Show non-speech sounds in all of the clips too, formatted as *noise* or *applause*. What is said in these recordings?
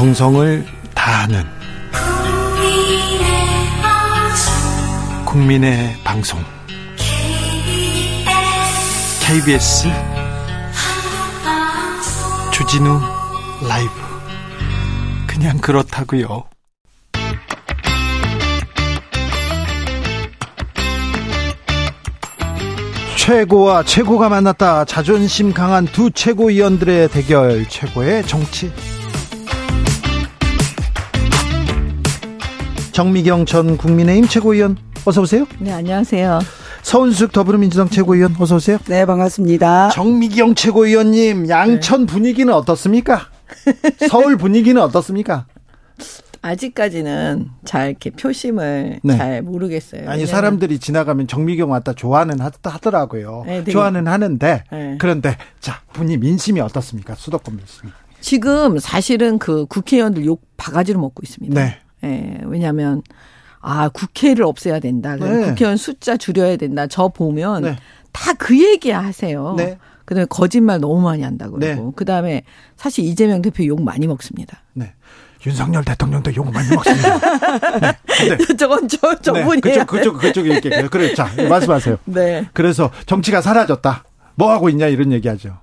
정성을 다하는 국민의 방송 KBS 주진우 라이브 그냥 그렇다고요. 최고와 최고가 만났다. 자존심 강한 두 최고위원들의 대결. 최고의 정치. 정미경 전 국민의힘 최고위원 어서 오세요. 네, 안녕하세요. 서은숙 더불어민주당 최고위원 어서 오세요. 네, 반갑습니다. 정미경 최고위원님 양천 네. 분위기는 어떻습니까? *laughs* 서울 분위기는 어떻습니까? 아직까지는 잘 이렇게 표심을 네. 잘 모르겠어요. 아니 사람들이 지나가면 정미경 왔다 좋아는 하더라고요. 네, 좋아는 하는데 네. 그런데 자 분이 민심이 어떻습니까? 수도권 민심. 지금 사실은 그 국회의원들 욕 바가지로 먹고 있습니다. 네. 예, 왜냐하면 아 국회를 없애야 된다. 네. 국회의원 숫자 줄여야 된다. 저 보면 네. 다그 얘기 하세요. 네. 그다음에 거짓말 너무 많이 한다 그러고 네. 그다음에 사실 이재명 대표 욕 많이 먹습니다. 네. 윤석열 대통령도 욕 많이 먹습니다. 네. *laughs* 저건 저 저분이 네. 그쪽 그쪽 그쪽 이렇게 그래 자 말씀하세요. *laughs* 네. 그래서 정치가 사라졌다. 뭐 하고 있냐 이런 얘기하죠.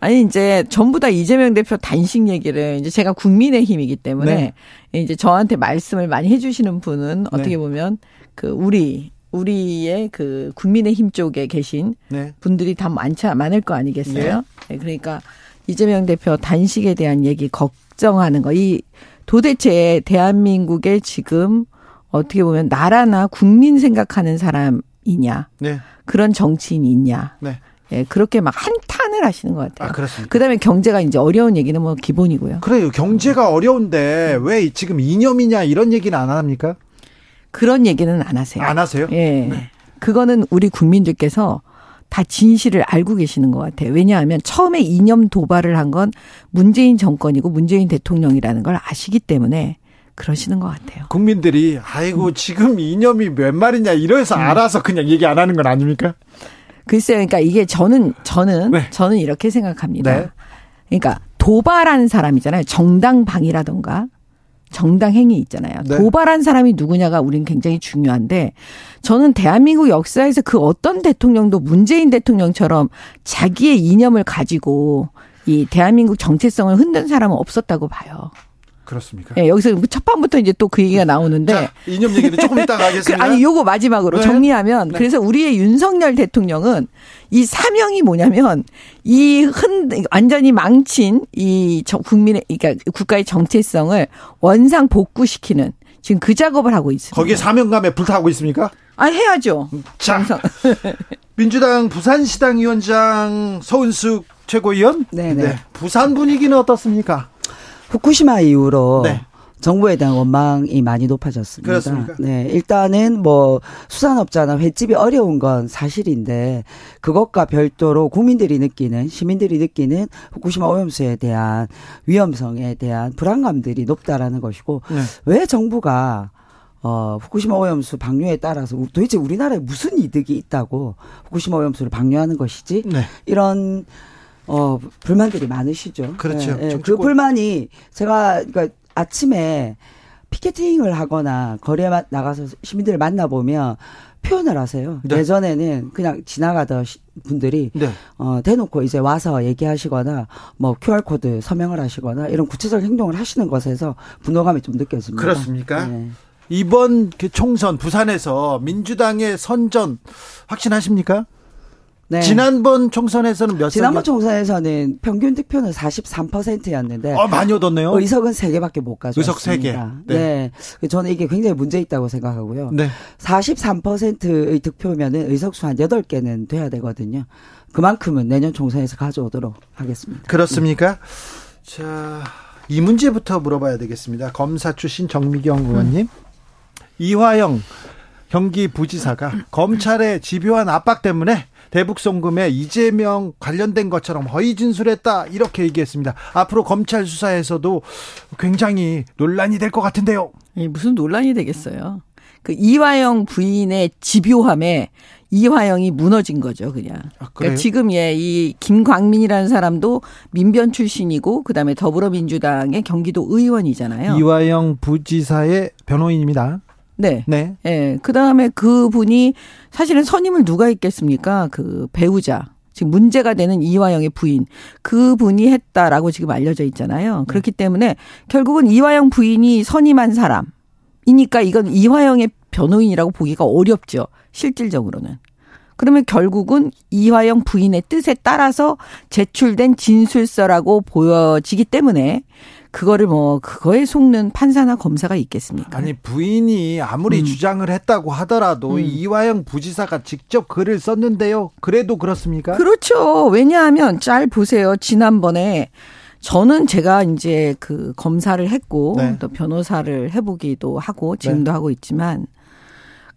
아니 이제 전부 다 이재명 대표 단식 얘기를 이제 제가 국민의힘이기 때문에 네. 이제 저한테 말씀을 많이 해주시는 분은 어떻게 네. 보면 그 우리 우리의 그 국민의힘 쪽에 계신 네. 분들이 다 많지 많을 거 아니겠어요? 네. 네. 그러니까 이재명 대표 단식에 대한 얘기 걱정하는 거 이 도대체 대한민국에 지금 어떻게 보면 나라나 국민 생각하는 사람이냐 네. 그런 정치인이 있냐 네. 예, 그렇게 막 한탄을 하시는 것 같아요. 아, 그렇습니까? 그다음에 경제가 이제 어려운 얘기는 뭐 기본이고요. 그래요. 경제가 어려운데 왜 지금 이념이냐 이런 얘기는 안 합니까? 그런 얘기는 안 하세요. 안 하세요? 예. 네. 그거는 우리 국민들께서 다 진실을 알고 계시는 것 같아요. 왜냐하면 처음에 이념 도발을 한 건 문재인 정권이고 문재인 대통령이라는 걸 아시기 때문에 그러시는 것 같아요. 국민들이 아이고 지금 이념이 몇 말이냐 이래서 음. 알아서 그냥 얘기 안 하는 건 아닙니까? 글쎄요. 그러니까 이게 저는 저는 네. 저는 이렇게 생각합니다. 네. 그러니까 도발한 사람이잖아요. 정당방위라던가 정당 행위 있잖아요. 네. 도발한 사람이 누구냐가 우린 굉장히 중요한데 저는 대한민국 역사에서 그 어떤 대통령도 문재인 대통령처럼 자기의 이념을 가지고 이 대한민국 정체성을 흔든 사람은 없었다고 봐요. 그렇습니까? 예, 여기서 첫 판부터 이제 또 그 얘기가 나오는데. 자, 이념 얘기는 조금 이따가 *laughs* 하겠습니다. 아니, 요거 마지막으로 네. 정리하면. 네. 그래서 우리의 윤석열 대통령은 이 사명이 뭐냐면 이 흔, 완전히 망친 이 국민의, 그러니까 국가의 정체성을 원상 복구시키는 지금 그 작업을 하고 있습니다. 거기에 사명감에 불타고 있습니까? 아, 해야죠. 자. *laughs* 민주당 부산시당 위원장 서은숙 최고위원. 네네. 네. 네. 부산 분위기는 어떻습니까? 후쿠시마 이후로 네. 정부에 대한 원망이 많이 높아졌습니다. 그렇습니까? 네, 일단은 뭐 수산업자나 횟집이 어려운 건 사실인데 그것과 별도로 국민들이 느끼는 시민들이 느끼는 후쿠시마 오염수에 대한 위험성에 대한 불안감들이 높다라는 것이고 네. 왜 정부가 어, 후쿠시마 오염수 방류에 따라서 도대체 우리나라에 무슨 이득이 있다고 후쿠시마 오염수를 방류하는 것이지? 네. 이런 어, 불만들이 많으시죠. 그렇죠. 예, 예. 그 불만이 제가 그러니까 아침에 피켓팅을 하거나 거리에 나가서 시민들을 만나보면 표현을 하세요. 네. 예전에는 그냥 지나가던 분들이 네. 어, 대놓고 이제 와서 얘기하시거나 뭐 QR 코드 서명을 하시거나 이런 구체적 행동을 하시는 것에서 분노감이 좀 느껴집니다. 그렇습니까? 네. 이번 그 총선 부산에서 민주당의 선전 확신하십니까? 네. 지난번 총선에서는 몇 지난번 총선에서는 평균 득표는 43%였는데 어, 많이 얻었네요. 의석은 3개밖에 못 가져왔습니다. 의석 3개. 네. 네. 저는 이게 굉장히 문제 있다고 생각하고요. 네. 43%의 득표면은 의석수 한 8개는 돼야 되거든요. 그만큼은 내년 총선에서 가져오도록 하겠습니다. 그렇습니까? 네. 자, 이 문제부터 물어봐야 되겠습니다. 검사 출신 정미경 의원님. 음. 이화영 경기 부지사가 검찰의 집요한 압박 때문에 대북 송금에 이재명 관련된 것처럼 허위 진술했다 이렇게 얘기했습니다. 앞으로 검찰 수사에서도 굉장히 논란이 될 것 같은데요. 예, 무슨 논란이 되겠어요. 그 이화영 부인의 집요함에 이화영이 무너진 거죠, 그냥. 아, 그러니까 지금 예, 이 김광민이라는 사람도 민변 출신이고 그다음에 더불어민주당의 경기도 의원이잖아요. 이화영 부지사의 변호인입니다. 네. 네. 예. 그다음에 그 분이 사실은 선임을 누가 했겠습니까? 그 배우자. 지금 문제가 되는 이화영의 부인 그 분이 했다라고 지금 알려져 있잖아요. 그렇기 때문에 결국은 이화영 부인이 선임한 사람이니까 이건 이화영의 변호인이라고 보기가 어렵죠. 실질적으로는. 그러면 결국은 이화영 부인의 뜻에 따라서 제출된 진술서라고 보여지기 때문에 그거를 뭐 그거에 속는 판사나 검사가 있겠습니까? 아니 부인이 아무리 음. 주장을 했다고 하더라도 음. 이화영 부지사가 직접 글을 썼는데요. 그래도 그렇습니까? 그렇죠. 왜냐하면 짤 보세요. 지난번에 저는 제가 이제 그 검사를 했고 네. 또 변호사를 해보기도 하고 지금도 하고 있지만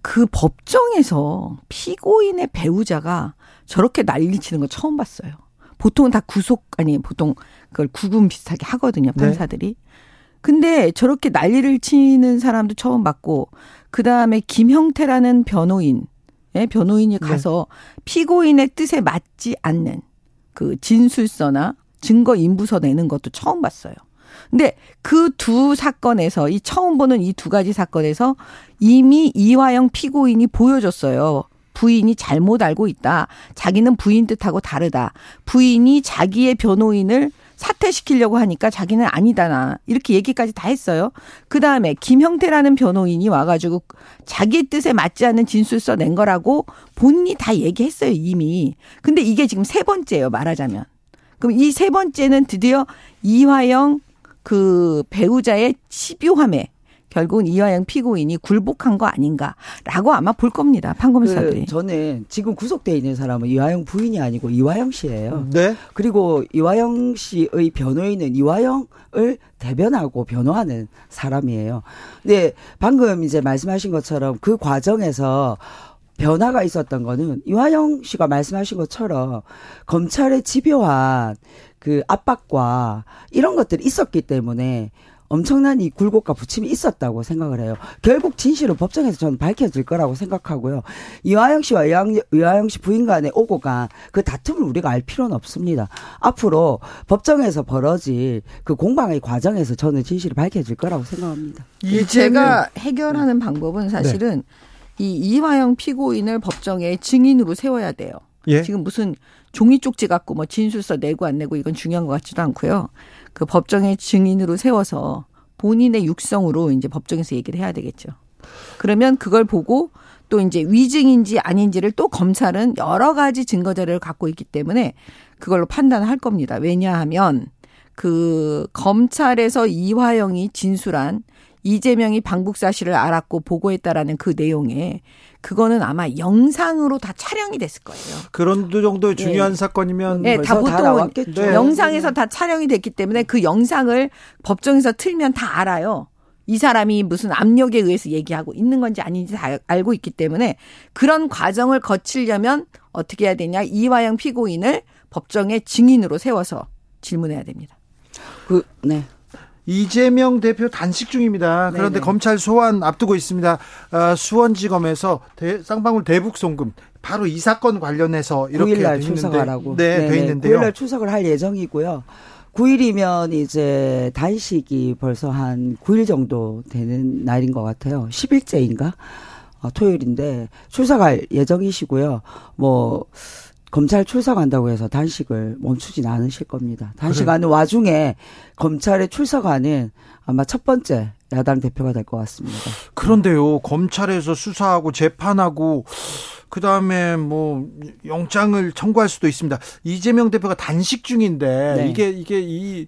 그 법정에서 피고인의 배우자가 저렇게 난리치는 거 처음 봤어요. 보통은 다 구속 아니 보통 그걸 구금 비슷하게 하거든요 네. 판사들이. 근데 저렇게 난리를 치는 사람도 처음 봤고 그 다음에 김형태라는 변호인, 예, 변호인이 네. 가서 피고인의 뜻에 맞지 않는 그 진술서나 증거 인부서 내는 것도 처음 봤어요. 근데 그 두 사건에서 이 처음 보는 이 두 가지 사건에서 이미 이화영 피고인이 보여줬어요. 부인이 잘못 알고 있다. 자기는 부인 뜻하고 다르다. 부인이 자기의 변호인을 사퇴시키려고 하니까 자기는 아니다 나. 이렇게 얘기까지 다 했어요. 그 다음에 김형태라는 변호인이 와가지고 자기 뜻에 맞지 않는 진술서 낸 거라고 본인이 다 얘기했어요, 이미. 근데 이게 지금 세 번째예요, 말하자면. 그럼 이 세 번째는 드디어 이화영 그 배우자의 집요함에 결국은 이화영 피고인이 굴복한 거 아닌가라고 아마 볼 겁니다. 판검사들이. 그 저는 지금 구속돼 있는 사람은 이화영 부인이 아니고 이화영 씨예요. 네. 그리고 이화영 씨의 변호인은 이화영을 대변하고 변호하는 사람이에요. 근데 방금 이제 말씀하신 것처럼 그 과정에서 변화가 있었던 거는 이화영 씨가 말씀하신 것처럼 검찰의 집요한 그 압박과 이런 것들이 있었기 때문에 엄청난 이 굴곡과 부침이 있었다고 생각을 해요. 결국 진실은 법정에서 저는 밝혀질 거라고 생각하고요. 이화영 씨와 이화영, 이화영 씨 부인 간에 오고 간그 다툼을 우리가 알 필요는 없습니다. 앞으로 법정에서 벌어질 그 공방의 과정에서 저는 진실이 밝혀질 거라고 생각합니다. 이 제가 해결하는 방법은 사실은 이 이화영 피고인을 법정에 증인으로 세워야 돼요. 예. 지금 무슨 종이 쪽지 갖고 뭐 진술서 내고 안 내고 이건 중요한 것 같지도 않고요. 그 법정에 증인으로 세워서 본인의 육성으로 이제 법정에서 얘기를 해야 되겠죠. 그러면 그걸 보고 또 이제 위증인지 아닌지를 또 검찰은 여러 가지 증거 자료를 갖고 있기 때문에 그걸로 판단할 겁니다. 왜냐하면 그 검찰에서 이화영이 진술한 이재명이 방북 사실을 알았고 보고했다라는 그 내용에 그거는 아마 영상으로 다 촬영이 됐을 거예요. 그런 정도의 중요한 사건이면 네, 다다 보통 나왔겠죠. 네. 영상에서 다 촬영이 됐기 때문에 그 영상을 법정에서 틀면 다 알아요. 이 사람이 무슨 압력에 의해서 얘기하고 있는 건지 아닌지 다 알고 있기 때문에 그런 과정을 거치려면 어떻게 해야 되냐. 이화영 피고인을 법정에 증인으로 세워서 질문해야 됩니다. 그, 네. 이재명 대표 단식 중입니다. 그런데 네네. 검찰 소환 앞두고 있습니다. 어, 수원지검에서 대- 쌍방울 대북 송금 바로 이 사건 관련해서 이렇게 9일날 돼 있는데, 출석하라고. 네, 돼. 있는데요. 9일날 출석을 할 예정이고요. 9일이면 이제 단식이 벌써 한 9일 정도 되는 날인 것 같아요. 10일째인가? 어, 토요일인데 출석할 예정이시고요. 뭐 검찰 출석한다고 해서 단식을 멈추진 않으실 겁니다. 단식하는 와중에 검찰에 출석하는 아마 첫 번째 야당 대표가 될 것 같습니다. 그런데요, 검찰에서 수사하고 재판하고 그 다음에 뭐 영장을 청구할 수도 있습니다. 이재명 대표가 단식 중인데 네. 이게 이게 이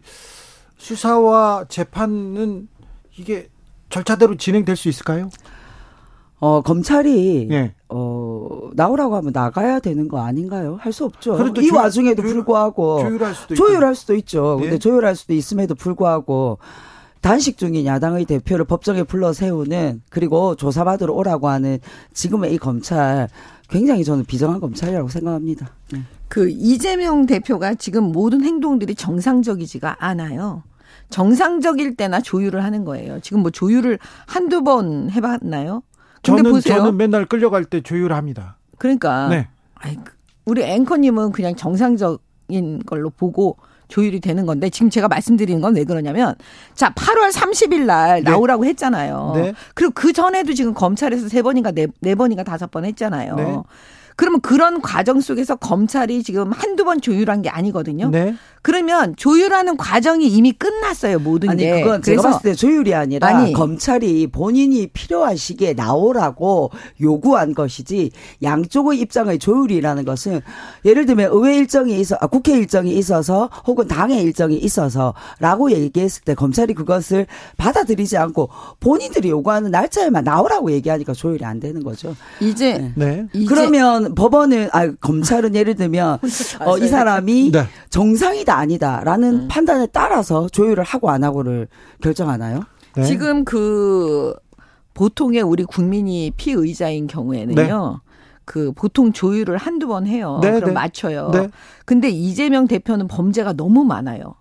수사와 재판은 이게 절차대로 진행될 수 있을까요? 어, 검찰이 예. 어, 나오라고 하면 나가야 되는 거 아닌가요? 할 수 없죠. 그래도 이 조- 와중에도 조율- 불구하고 조율할 수도. 조율할 수도 있죠. 예. 근데 조율할 수도 있음에도 불구하고 단식 중인 야당의 대표를 법정에 불러 세우는 그리고 조사받으러 오라고 하는 지금의 이 검찰 굉장히 저는 비정한 검찰이라고 생각합니다. 네. 그 이재명 대표가 지금 모든 행동들이 정상적이지가 않아요. 정상적일 때나 조율을 하는 거예요. 지금 뭐 조율을 한두 번 해봤나요? 저는 보세요. 저는 맨날 끌려갈 때 조율합니다. 그러니까 네. 아이, 우리 앵커님은 그냥 정상적인 걸로 보고 조율이 되는 건데 지금 제가 말씀드리는 건 왜 그러냐면 자 8월 30일 날 네. 나오라고 했잖아요. 네. 그리고 그 전에도 지금 검찰에서 세 번인가 네, 네 번인가 다섯 번 했잖아요. 네. 그러면 그런 과정 속에서 검찰이 지금 한두 번 조율한 게 아니거든요. 네. 그러면 조율하는 과정이 이미 끝났어요 모든 아니, 게. 그건 제가 봤을 때 조율이 아니라 아니, 검찰이 본인이 필요한 시기에 나오라고 요구한 것이지 양쪽의 입장의 조율이라는 것은 예를 들면 의회 일정이 있어 아, 국회 일정이 있어서 혹은 당의 일정이 있어서라고 얘기했을 때 검찰이 그것을 받아들이지 않고 본인들이 요구하는 날짜에만 나오라고 얘기하니까 조율이 안 되는 거죠. 이제 네. 네. 그러면 법원은 아 검찰은 예를 들면 어, 이 사람이 네. 정상이다 아니다 아니다라는 음. 판단에 따라서 조율을 하고 안 하고를 결정하나요? 네. 지금 그 보통의 우리 국민이 피의자인 경우에는요. 네. 그 보통 조율을 한두 번 해요. 네, 그럼 네. 맞춰요. 네. 근데 이재명 대표는 범죄가 너무 많아요.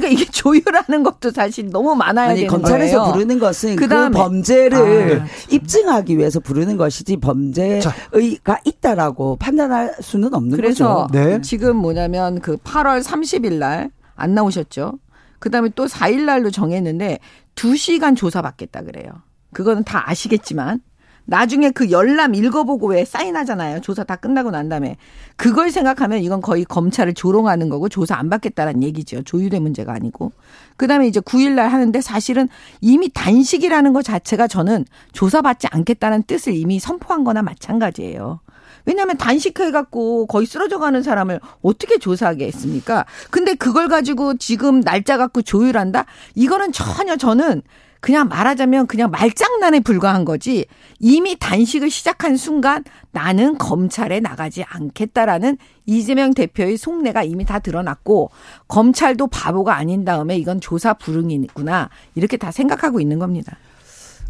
그러니까 이게 *laughs* 조율하는 것도 사실 너무 많아야 아니, 되는 검찰에서 거예요. 부르는 것은 그 범죄를 아, 입증하기 위해서 부르는 것이지 범죄가 있다라고 판단할 수는 없는 그래서 거죠. 그래서 네. 지금 뭐냐면 그 8월 30일 날 안 나오셨죠. 그다음에 또 4일 날로 정했는데 2시간 조사 받겠다 그래요. 그거는 다 아시겠지만 나중에 그 열람 읽어보고 왜 사인하잖아요. 조사 다 끝나고 난 다음에. 그걸 생각하면 이건 거의 검찰을 조롱하는 거고 조사 안 받겠다는 얘기죠. 조율의 문제가 아니고. 그 다음에 이제 9일날 하는데 사실은 이미 단식이라는 것 자체가 저는 조사받지 않겠다는 뜻을 이미 선포한 거나 마찬가지예요. 왜냐하면 단식해갖고 거의 쓰러져 가는 사람을 어떻게 조사하겠습니까? 근데 그걸 가지고 지금 날짜 갖고 조율한다? 이거는 전혀 저는 그냥 말하자면 그냥 말장난에 불과한 거지 이미 단식을 시작한 순간 나는 검찰에 나가지 않겠다라는 이재명 대표의 속내가 이미 다 드러났고 검찰도 바보가 아닌 다음에 이건 조사 불응이구나 이렇게 다 생각하고 있는 겁니다.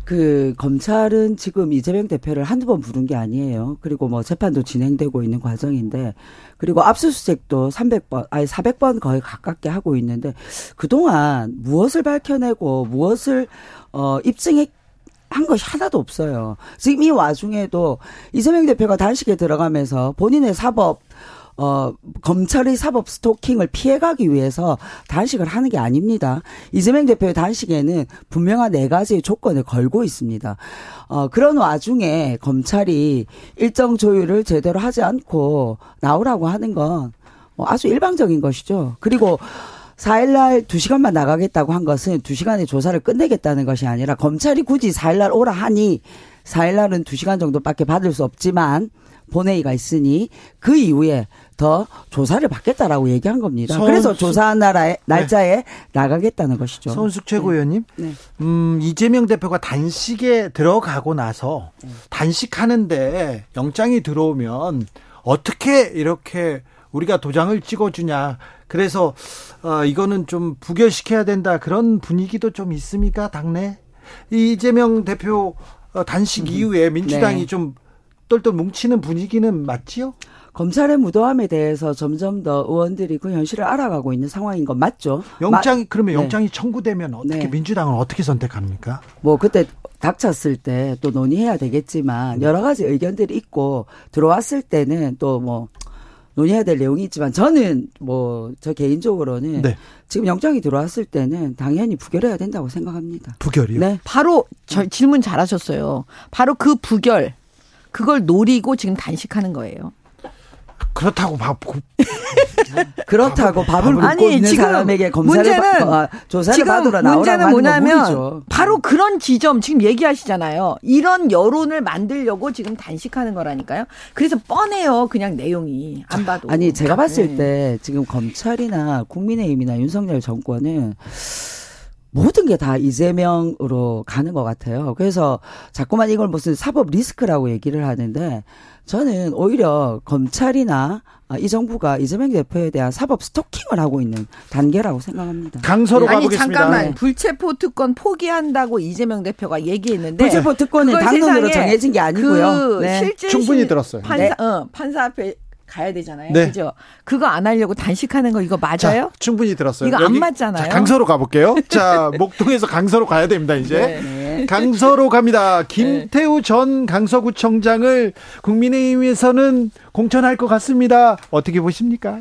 그 검찰은 지금 이재명 대표를 한두 번 부른 게 아니에요. 그리고 뭐 재판도 진행되고 있는 과정인데 그리고 압수수색도 300번 아니 400번 거의 가깝게 하고 있는데 그동안 무엇을 밝혀내고 무엇을 어 입증했 한 것이 하나도 없어요. 지금 이 와중에도 이재명 대표가 단식에 들어가면서 본인의 사법 어, 검찰의 사법 스토킹을 피해가기 위해서 단식을 하는 게 아닙니다. 이재명 대표의 단식에는 분명한 네 가지의 조건을 걸고 있습니다. 어, 그런 와중에 검찰이 일정 조율을 제대로 하지 않고 나오라고 하는 건뭐 아주 일방적인 것이죠. 그리고 4일날 2시간만 나가겠다고 한 것은 2시간의 조사를 끝내겠다는 것이 아니라 검찰이 굳이 4일날 오라 하니 4일 날은 2시간 정도밖에 받을 수 없지만 본회의가 있으니 그 이후에 더 조사를 받겠다라고 얘기한 겁니다. 서울 그래서 조사한 나라의 네. 날짜에 네. 나가겠다는 것이죠. 서은숙 최고위원님, 네. 네. 음, 이재명 대표가 단식에 들어가고 나서 네. 단식하는데 영장이 들어오면 어떻게 이렇게 우리가 도장을 찍어주냐. 그래서 어, 이거는 좀 부결시켜야 된다 그런 분위기도 좀 있습니까 당내? 이재명 대표 어, 단식 음. 이후에 민주당이 네. 좀 똘똘 뭉치는 분위기는 맞지요? 검찰의 무도함에 대해서 점점 더 의원들이 그 현실을 알아가고 있는 상황인 건 맞죠. 영장이 그러면 네. 영장이 네. 청구되면 어떻게 네. 민주당은 어떻게 선택합니까? 뭐 그때 닥쳤을 때 또 논의해야 되겠지만 네. 여러 가지 의견들이 있고 들어왔을 때는 또 뭐 논의해야 될 내용이 있지만 저는 뭐 저 개인적으로는 네. 지금 영장이 들어왔을 때는 당연히 부결해야 된다고 생각합니다. 부결이요? 네. 바로 저 질문 잘하셨어요. 바로 그 부결 그걸 노리고 지금 단식하는 거예요. 그렇다고 밥 *laughs* 그렇다고 밥을 굶고 아니, 있는 지금 사람에게 검사를 문제는 바, 아, 조사를 지금 받으러 문제는 뭐냐면 바로 그런 지점 지금 얘기하시잖아요. 이런 여론을 만들려고 지금 단식하는 거라니까요. 그래서 뻔해요. 그냥 내용이 안 봐도. 아니 제가 봤을 네. 때 지금 검찰이나 국민의힘이나 윤석열 정권은 모든 게 다 이재명으로 가는 것 같아요. 그래서 자꾸만 이걸 무슨 사법 리스크라고 얘기를 하는데 저는 오히려 검찰이나 이 정부가 이재명 대표에 대한 사법 스토킹을 하고 있는 단계라고 생각합니다. 강서로 네. 가보겠습니다. 아니 잠깐만 네. 불체포 특권 포기한다고 이재명 대표가 얘기했는데 불체포 특권은 당론으로 정해진 게 아니고요. 그 네. 실제 충분히 들었어요. 판사, 네. 어, 판사 앞에 가야 되잖아요. 네. 그죠? 그거 안 하려고 단식하는 거 이거 맞아요? 자, 충분히 들었어요. 이거 안 맞잖아요. 자, 강서로 가볼게요. 자, *laughs* 목동에서 강서로 가야 됩니다, 이제. 네. 강서로 갑니다. 김태우 전 강서구청장을 국민의힘에서는 공천할 것 같습니다. 어떻게 보십니까?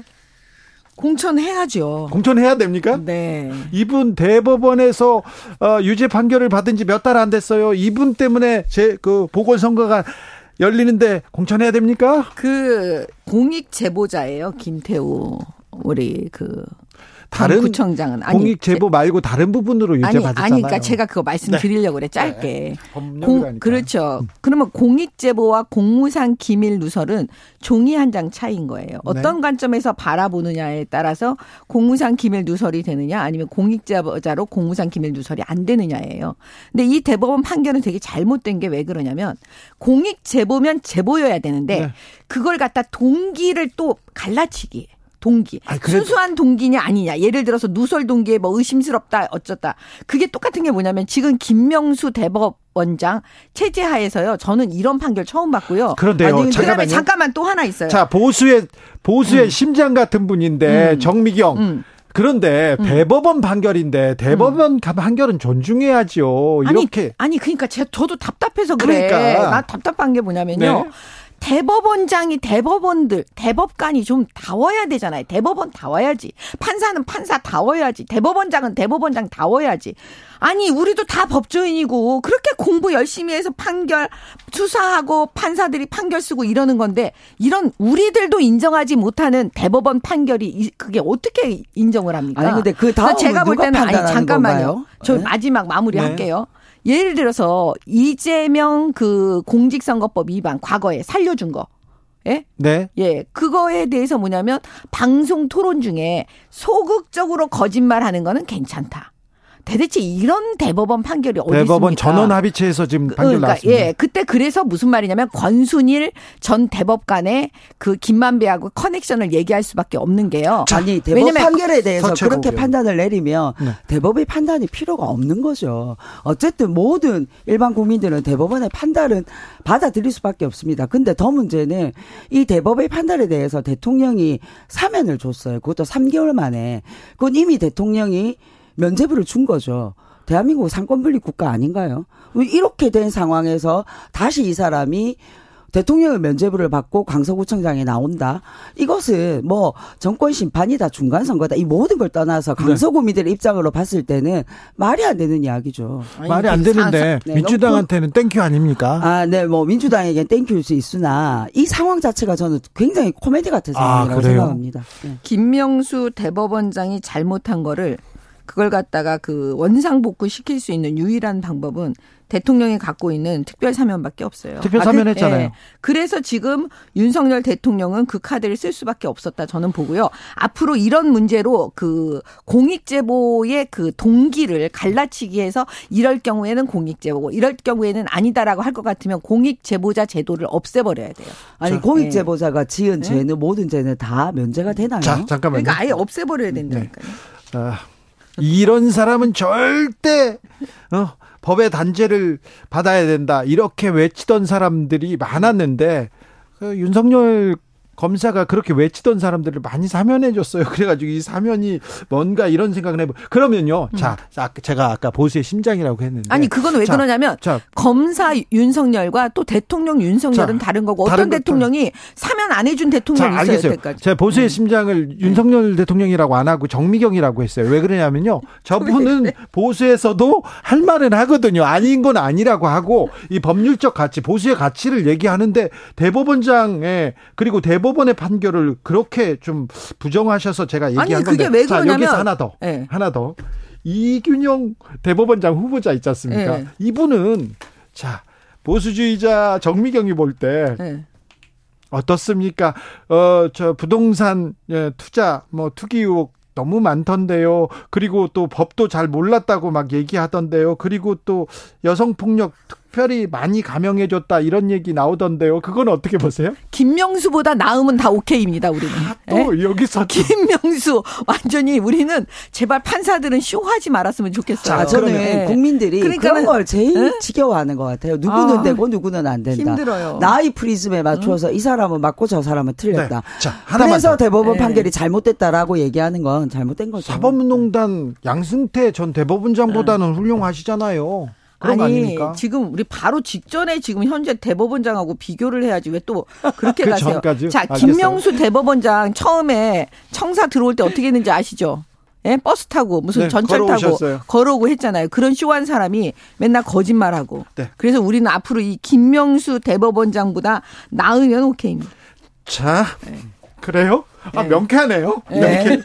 공천해야죠. 공천해야 됩니까? 네. 이분 대법원에서 어, 유죄 판결을 받은 지 몇 달 안 됐어요. 이분 때문에 제 그 보궐선거가 열리는데 공천해야 됩니까? 그 공익 제보자예요, 김태우 우리 그 다른 구청장은 아니 공익 제보 말고 다른 부분으로 유죄 아니 받았잖아요. 아니 그러니까 제가 그거 말씀드리려고 그래 짧게. 네. 공, 그렇죠. 그러면 공익 제보와 공무상 기밀 누설은 종이 한 장 차이인 거예요. 어떤 네. 관점에서 바라보느냐에 따라서 공무상 기밀 누설이 되느냐 아니면 공익 제보자로 공무상 기밀 누설이 안 되느냐예요. 근데 이 대법원 판결은 되게 잘못된 게 왜 그러냐면 공익 제보면 제보여야 되는데 네. 그걸 갖다 동기를 또 갈라치기. 동기. 아니, 그래도- 순수한 동기냐 아니냐. 예를 들어서 누설 동기에 뭐 의심스럽다 어쩌다. 그게 똑같은 게 뭐냐면 지금 김명수 대법 원장 체제하에서요. 저는 이런 판결 처음 봤고요. 그런데요. 아니, 그다음에 잠깐만요. 잠깐만 또 하나 있어요. 자 보수의 보수의 심장 같은 분인데 정미경. 음. 그런데 대법원 판결인데 대법원 판결은 존중해야죠. 아니 이렇게 아니 그러니까 제, 저도 답답해서 그래. 그러니까. 나 답답한 게 뭐냐면요. 네. 대법원장이 대법원들 대법관이 좀 다워야 되잖아요. 대법원 다워야지. 판사는 판사 다워야지. 대법원장은 대법원장 다워야지. 아니 우리도 다 법조인이고 그렇게 공부 열심히 해서 판결 수사하고 판사들이 판결 쓰고 이러는 건데 이런 우리들도 인정하지 못하는 대법원 판결이 이- 그게 어떻게 인정을 합니까? 아니, 근데 그 다음은 제가 볼 때는 아니 잠깐만요. 건가요? 저 네? 마지막 마무리 네. 할게요. 예를 들어서 이재명 그 공직선거법 위반 과거에 살려준 거. 예? 네. 예. 그거에 대해서 뭐냐면 방송 토론 중에 소극적으로 거짓말 하는 거는 괜찮다. 대대체 이런 대법원 판결이 어디 대법원 있습니까? 전원 합의체에서 지금 판결 그러니까 나왔습니다. 예, 그때 그래서 무슨 말이냐면 권순일 전 대법관의 그 김만배하고 커넥션을 얘기할 수밖에 없는 게요. 아니 대법 판결에 대해서. 그렇게 판단을 내리면 네. 대법의 판단이 필요가 없는 거죠. 어쨌든 모든 일반 국민들은 대법원의 판단은 받아들일 수밖에 없습니다. 근데 더 문제는 이 대법의 판단에 대해서 대통령이 사면을 줬어요. 그것도 3개월 만에. 그건 이미 대통령이 면죄부를 준 거죠. 대한민국 상권분리 국가 아닌가요? 이렇게 된 상황에서 다시 이 사람이 대통령의 면죄부를 받고 강서구청장에 나온다. 이것은 뭐 정권 심판이다, 중간 선거다. 이 모든 걸 떠나서 네. 강서구민들의 입장으로 봤을 때는 말이 안 되는 이야기죠. 말이 안 되는데 네, 민주당한테는 thank you 아닙니까? 아, 네, 뭐 민주당에겐 thank you일 수 있으나 이 상황 자체가 저는 굉장히 코미디 같은 아, 상황이라고 그래요? 생각합니다. 네. 김명수 대법원장이 잘못한 거를 그걸 갖다가 그 원상 복구 시킬 수 있는 유일한 방법은 대통령이 갖고 있는 특별 사면밖에 없어요. 특별 그- 사면했잖아요. 예. 그래서 지금 윤석열 대통령은 그 카드를 쓸 수밖에 없었다 저는 보고요. 앞으로 이런 문제로 그 공익 제보의 그 동기를 갈라치기 해서 이럴 경우에는 공익 제보고 이럴 경우에는 아니다라고 할 것 같으면 공익 제보자 제도를 없애버려야 돼요. 아니 자, 공익 예. 제보자가 지은 죄는 모든 죄는 다 면제가 되나요? 자, 잠깐만요. 그러니까 아예 없애버려야 된다니까요. 아, 이런 사람은 절대 어, 법의 단죄를 받아야 된다. 이렇게 외치던 사람들이 많았는데 그 윤석열 검사가 그렇게 외치던 사람들을 많이 사면해 줬어요. *laughs* 그래가지고 이 사면이 뭔가 이런 생각을 해보. 그러면요. 자, 아, 제가 아까 보수의 심장이라고 했는데. 음. 아니 그건 왜 자, 그러냐면 자, 검사 윤석열과 또 대통령 윤석열은 자, 다른 거고 다른 어떤 것- 대통령이 사면 안 해준 자, 대통령이 있어요 알겠어요. 여태까지. 제가 보수의 음. 심장을 윤석열 대통령이라고 안 하고 정미경이라고 했어요. 왜 그러냐면요. *laughs* 저분은 보수에서도 할 말은 하거든요. 아닌 건 아니라고 하고 이 법률적 가치, 보수의 가치를 얘기하는데 대법원장의 그리고 대법 원의 판결을 그렇게 좀 부정하셔서 제가 얘기한 아니, 건데. 그게 왜 자, 그러냐면- 여기서 하나 더. 네. 하나 더. 이균영 대법원장 후보자 있지 않습니까? 네. 이분은 자, 보수주의자 정미경이 볼때 네. 어떻습니까? 어, 저 부동산 예, 투자 뭐 투기 의혹 너무 많던데요. 그리고 또 법도 잘 몰랐다고 막 얘기하던데요. 그리고 또 여성 폭력 특 별히 많이 감형해 줬다 이런 얘기 나오던데요. 그건 어떻게 보세요? 김명수보다 나음은 다 오케이입니다 우리는. 또 예? 여기서 또- 김명수 완전히 우리는 제발 판사들은 쇼하지 말았으면 좋겠어요. 자, 저는 그러면- 예. 국민들이 그런 걸 제일 예? 지겨워하는 것 같아요. 누구는 아, 되고 누구는 안 된다. 힘들어요. 나의 프리즘에 맞춰서 이 사람은 맞고 저 사람은 틀렸다. 네. 자, 하나만 그래서 더. 대법원 네. 판결이 잘못됐다라고 얘기하는 건 잘못된 거죠. 사법농단 양승태 전 대법원장보다는 훌륭하시잖아요. 아니? 지금 우리 바로 직전에 지금 현재 대법원장하고 비교를 해야지 왜 또 그렇게 *laughs* 그 가세요? 전까지요? 자 알겠어요. 김명수 대법원장 처음에 청사 들어올 때 어떻게 했는지 아시죠? 예? 버스 타고 무슨 네, 전철 걸어오셨어요. 타고 걸어오고 했잖아요. 그런 쇼한 사람이 맨날 거짓말하고. 네. 그래서 우리는 앞으로 이 김명수 대법원장보다 나으면 오케이입니다. 자, 그래요? 아, 네. 명쾌하네요. 네. 이렇게.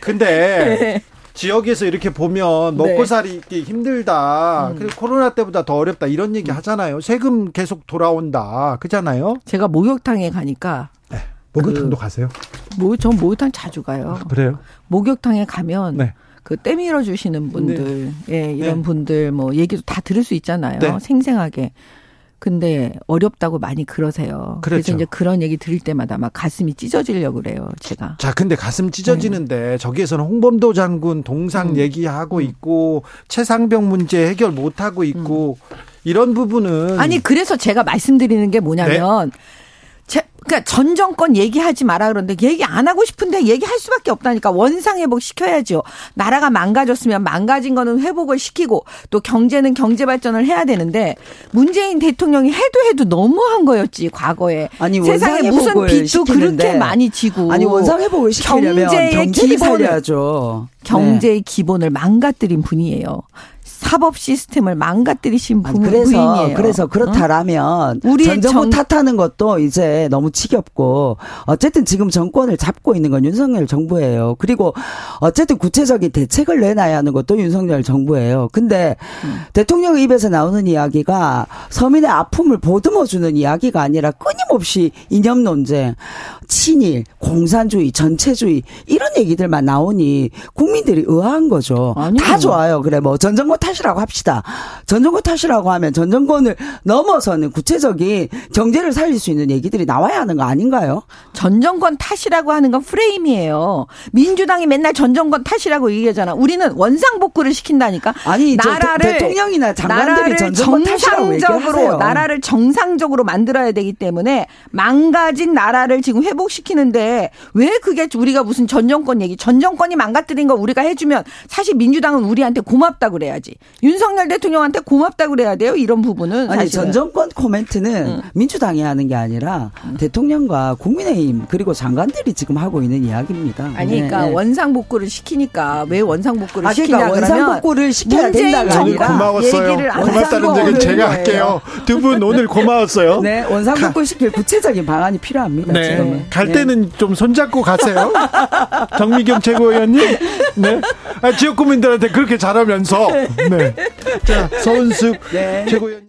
근데 *laughs* 지역에서 이렇게 보면 먹고 네. 살기 힘들다. 그리고 코로나 때보다 더 어렵다. 이런 얘기 하잖아요. 세금 계속 돌아온다. 그잖아요. 제가 목욕탕에 가니까 목욕탕도 가세요? 뭐, 전 목욕탕 자주 가요. 그래요? 목욕탕에 가면 네. 그 때 밀어 주시는 분들, 예, 이런 네. 분들 뭐 얘기도 다 들을 수 있잖아요. 네. 생생하게. 근데 어렵다고 많이 그러세요. 그래서 그렇죠. 이제 그런 얘기 들을 때마다 막 가슴이 찢어지려고 그래요, 제가. 자, 근데 가슴 찢어지는데 저기에서는 홍범도 장군 동상 음. 얘기하고 있고 최상병 문제 해결 못 하고 있고 이런 부분은 음. 아니 그래서 제가 말씀드리는 게 뭐냐면 네. 제, 그러니까 전 정권 얘기하지 마라 그러는데 얘기 안 하고 싶은데 얘기할 수밖에 없다니까 원상 회복 시켜야죠. 나라가 망가졌으면 망가진 거는 회복을 시키고 또 경제는 경제 발전을 해야 되는데 문재인 대통령이 해도 해도 너무한 거였지 과거에 아니, 세상에 무슨 빚도 시키는데 그렇게 많이 지고 아니 원상 회복을 시키려면 경제의 기본을- 살려야죠. 경제의 기본을 망가뜨린 분이에요. 사법 시스템을 망가뜨리신 분, 그래서 부인이에요. 그래서 응? 그렇다라면 우리의 전 정부 정- 탓하는 것도 이제 너무 지겹고 어쨌든 지금 정권을 잡고 있는 건 윤석열 정부예요. 그리고 어쨌든 구체적인 대책을 내놔야 하는 것도 윤석열 정부예요. 근데 음. 대통령 입에서 나오는 이야기가 서민의 아픔을 보듬어 주는 이야기가 아니라 끊임없이 이념 논쟁, 친일, 공산주의, 전체주의 이런 얘기들만 나오니 국민들이 의아한 거죠. 아니요. 다 좋아요. 그래 뭐 전 정권 탓 이라고 합시다. 전 정권 탓이라고 하면 전 정권을 넘어서는 구체적인 경제를 살릴 수 있는 얘기들이 나와야 하는 거 아닌가요? 전 정권 탓이라고 하는 건 프레임이에요. 민주당이 맨날 전 정권 탓이라고 얘기하잖아. 우리는 원상복구를 시킨다니까. 아니 저 나라를 대, 통령이나 장관들이 나라를 전 정권 탓이라고 얘기하세요. 정상적으로 나라를 정상적으로 만들어야 되기 때문에 망가진 나라를 지금 회복시키는데 왜 그게 우리가 무슨 전 정권 얘기 전 정권이 망가뜨린 거 우리가 해주면 사실 민주당은 우리한테 고맙다 그래야지 윤석열 대통령한테 고맙다 그래야 돼요 이런 부분은 아니 사실은. 전 정권 코멘트는 민주당이 하는 게 아니라 대통령과 국민의힘 그리고 장관들이 지금 하고 있는 이야기입니다. 아니, 그러니까 네, 네. 원상복구를 시키니까 왜 원상복구를 아, 시키냐 그러니까 그러면 원상복구를 시켜야 문재인 된다가 아니라 고마웠어요. 얘기를 안 고맙다는 얘기는 제가 거예요. 할게요. 두 분 오늘 고마웠어요. 네, 원상복구 시킬 구체적인 방안이 필요합니다. 네. 지금은. 갈 네. 때는 좀 손잡고 가세요. *laughs* 정미경 최고위원님. 네. 아, 지역 구민들한테 그렇게 잘하면서. 네. 자, 서은숙 네. 최고위원님.